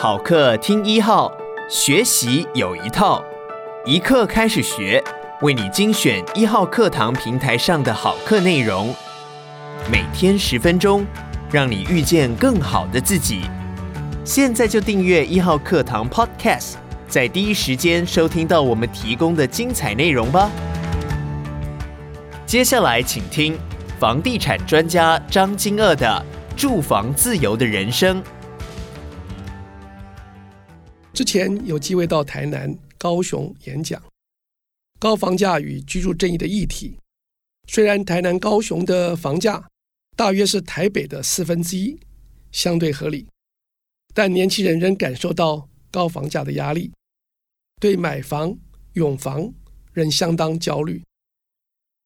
好课听一号，学习有一套，一课开始学，为你精选一号课堂平台上的好课内容，每天十分钟，让你遇见更好的自己。现在就订阅一号课堂 Podcast，在第一时间收听到我们提供的精彩内容吧。接下来请听房地产专家张金鶚的《住房自由的人生》。之前有机会到台南、高雄演讲，高房价与居住正义的议题。虽然台南、高雄的房价大约是台北的四分之一，相对合理，但年轻人仍感受到高房价的压力，对买房、拥房仍相当焦虑。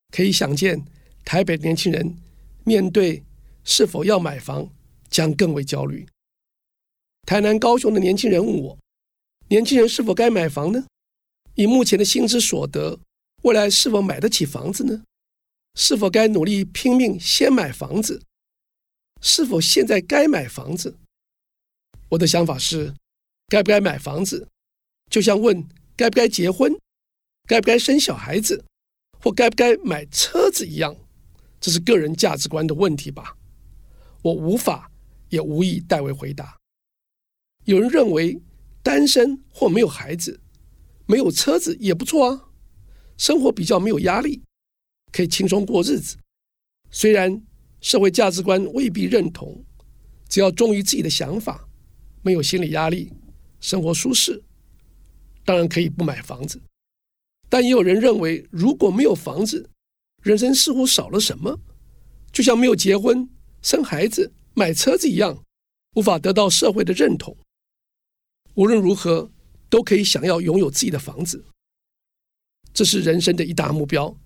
可以想见，台北年轻人面对是否要买房，将更为焦虑。台南、高雄的年轻人问我。年轻人是否该买房呢？以目前的薪资所得，未来是否买得起房子呢？是否该努力拼命先买房子？是否现在该买房子？我的想法是，该不该买房子，就像问该不该结婚、该不该生小孩子，或该不该买车子一样，这是个人价值观的问题吧。我无法也无意代为回答。有人认为。单身或没有孩子，没有车子也不错啊，生活比较没有压力，可以轻松过日子。虽然社会价值观未必认同，只要忠于自己的想法，没有心理压力，生活舒适，当然可以不买房子。但也有人认为，如果没有房子，人生似乎少了什么，就像没有结婚、生孩子、买车子一样，无法得到社会的认同。无论如何，都可以想要拥有自己的房子，这是人生的一大目标。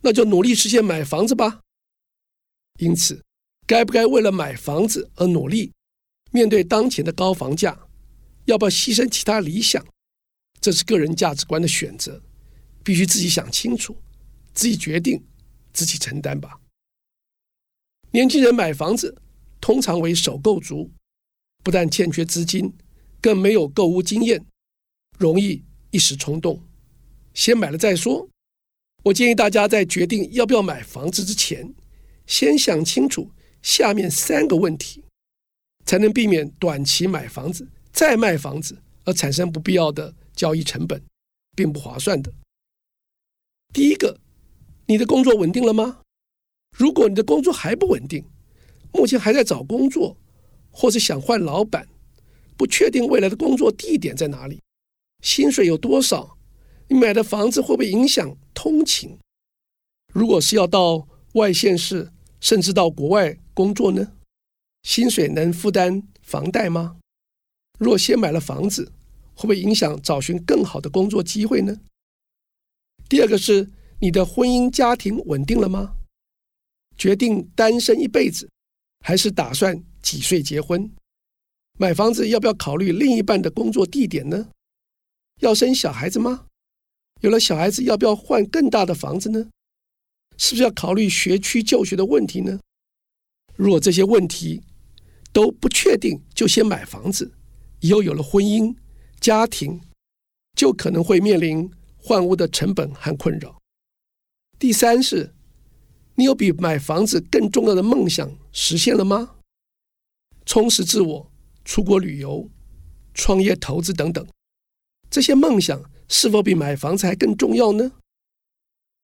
那就努力实现买房子吧。因此，该不该为了买房子而努力？面对当前的高房价，要不要牺牲其他理想？这是个人价值观的选择，必须自己想清楚，自己决定，自己承担吧。年轻人买房子通常为首购族，不但欠缺资金。更没有购物经验，容易一时冲动，先买了再说。我建议大家在决定要不要买房子之前，先想清楚下面三个问题，才能避免短期买房子再卖房子而产生不必要的交易成本，并不划算的。第一个，你的工作稳定了吗？如果你的工作还不稳定，目前还在找工作，或是想换老板。不确定未来的工作地点在哪里，薪水有多少？你买的房子会不会影响通勤？如果是要到外县市，甚至到国外工作呢？薪水能负担房贷吗？若先买了房子，会不会影响找寻更好的工作机会呢？第二个是你的婚姻家庭稳定了吗？决定单身一辈子，还是打算几岁结婚？买房子要不要考虑另一半的工作地点呢？要生小孩子吗？有了小孩子要不要换更大的房子呢？是不是要考虑学区就学的问题呢？如果这些问题都不确定，就先买房子，以后有了婚姻家庭，就可能会面临换屋的成本和困扰。第三是，你有比买房子更重要的梦想实现了吗？充实自我。出国旅游、创业、投资等等，这些梦想是否比买房子还更重要呢？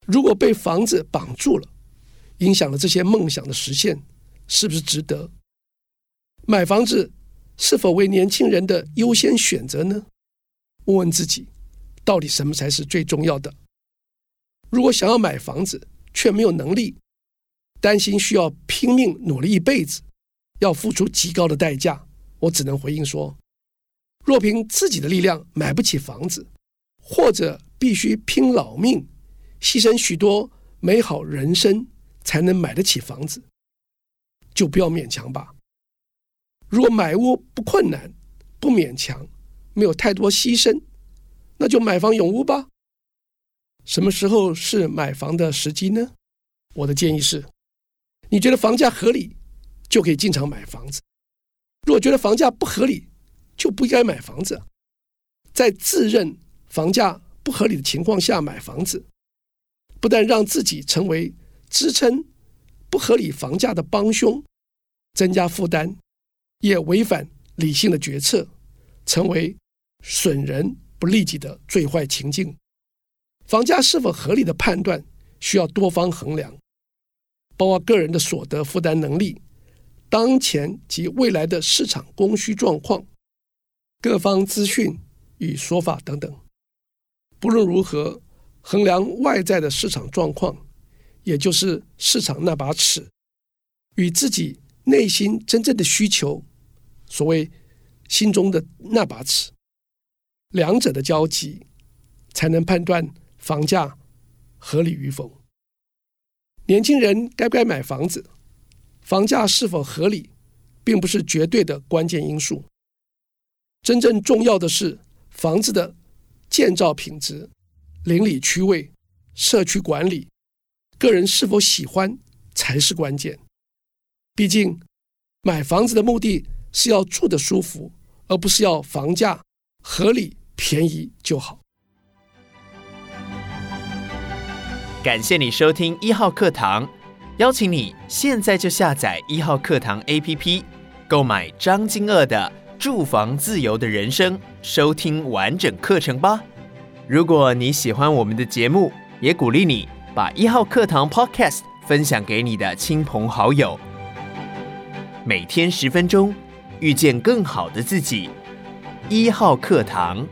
如果被房子绑住了，影响了这些梦想的实现，是不是值得？买房子是否为年轻人的优先选择呢？问问自己，到底什么才是最重要的？如果想要买房子却没有能力，担心需要拼命努力一辈子，要付出极高的代价。我只能回应说：若凭自己的力量买不起房子，或者必须拼老命，牺牲许多美好人生才能买得起房子，就不要勉强吧。如果买屋不困难、不勉强、没有太多牺牲，那就买房永屋吧。什么时候是买房的时机呢？我的建议是：你觉得房价合理，就可以进场买房子。如果觉得房价不合理，就不应该买房子。在自认房价不合理的情况下买房子，不但让自己成为支撑不合理房价的帮凶，增加负担，也违反理性的决策，成为损人不利己的最坏情境。房价是否合理的判断需要多方衡量，包括个人的所得负担能力、当前及未来的市场供需状况、各方资讯与说法等等。不论如何，衡量外在的市场状况，也就是市场那把尺，与自己内心真正的需求，所谓心中的那把尺，两者的交集，才能判断。房价合理与否？年轻人该不该买房子？房价是否合理，并不是绝对的关键因素。真正重要的是房子的建造品质、邻里区位、社区管理、个人是否喜欢才是关键。毕竟，买房子的目的是要住得舒服，而不是要房价合理便宜就好。感谢你收听一号课堂，邀请你现在就下载一号课堂 APP，购买张金鶚的《住房自由的人生》，收听完整课程吧。如果你喜欢我们的节目，也鼓励你把一号课堂 Podcast 分享给你的亲朋好友。每天十分钟，遇见更好的自己。一号课堂。